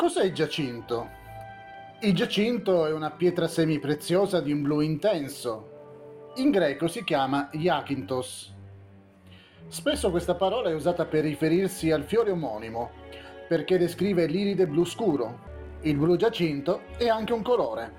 Cos'è il giacinto? Il giacinto è una pietra semipreziosa di un blu intenso. In greco si chiama iakintos. Spesso questa parola è usata per riferirsi al fiore omonimo, perché descrive l'iride blu scuro. Il blu giacinto è anche un colore.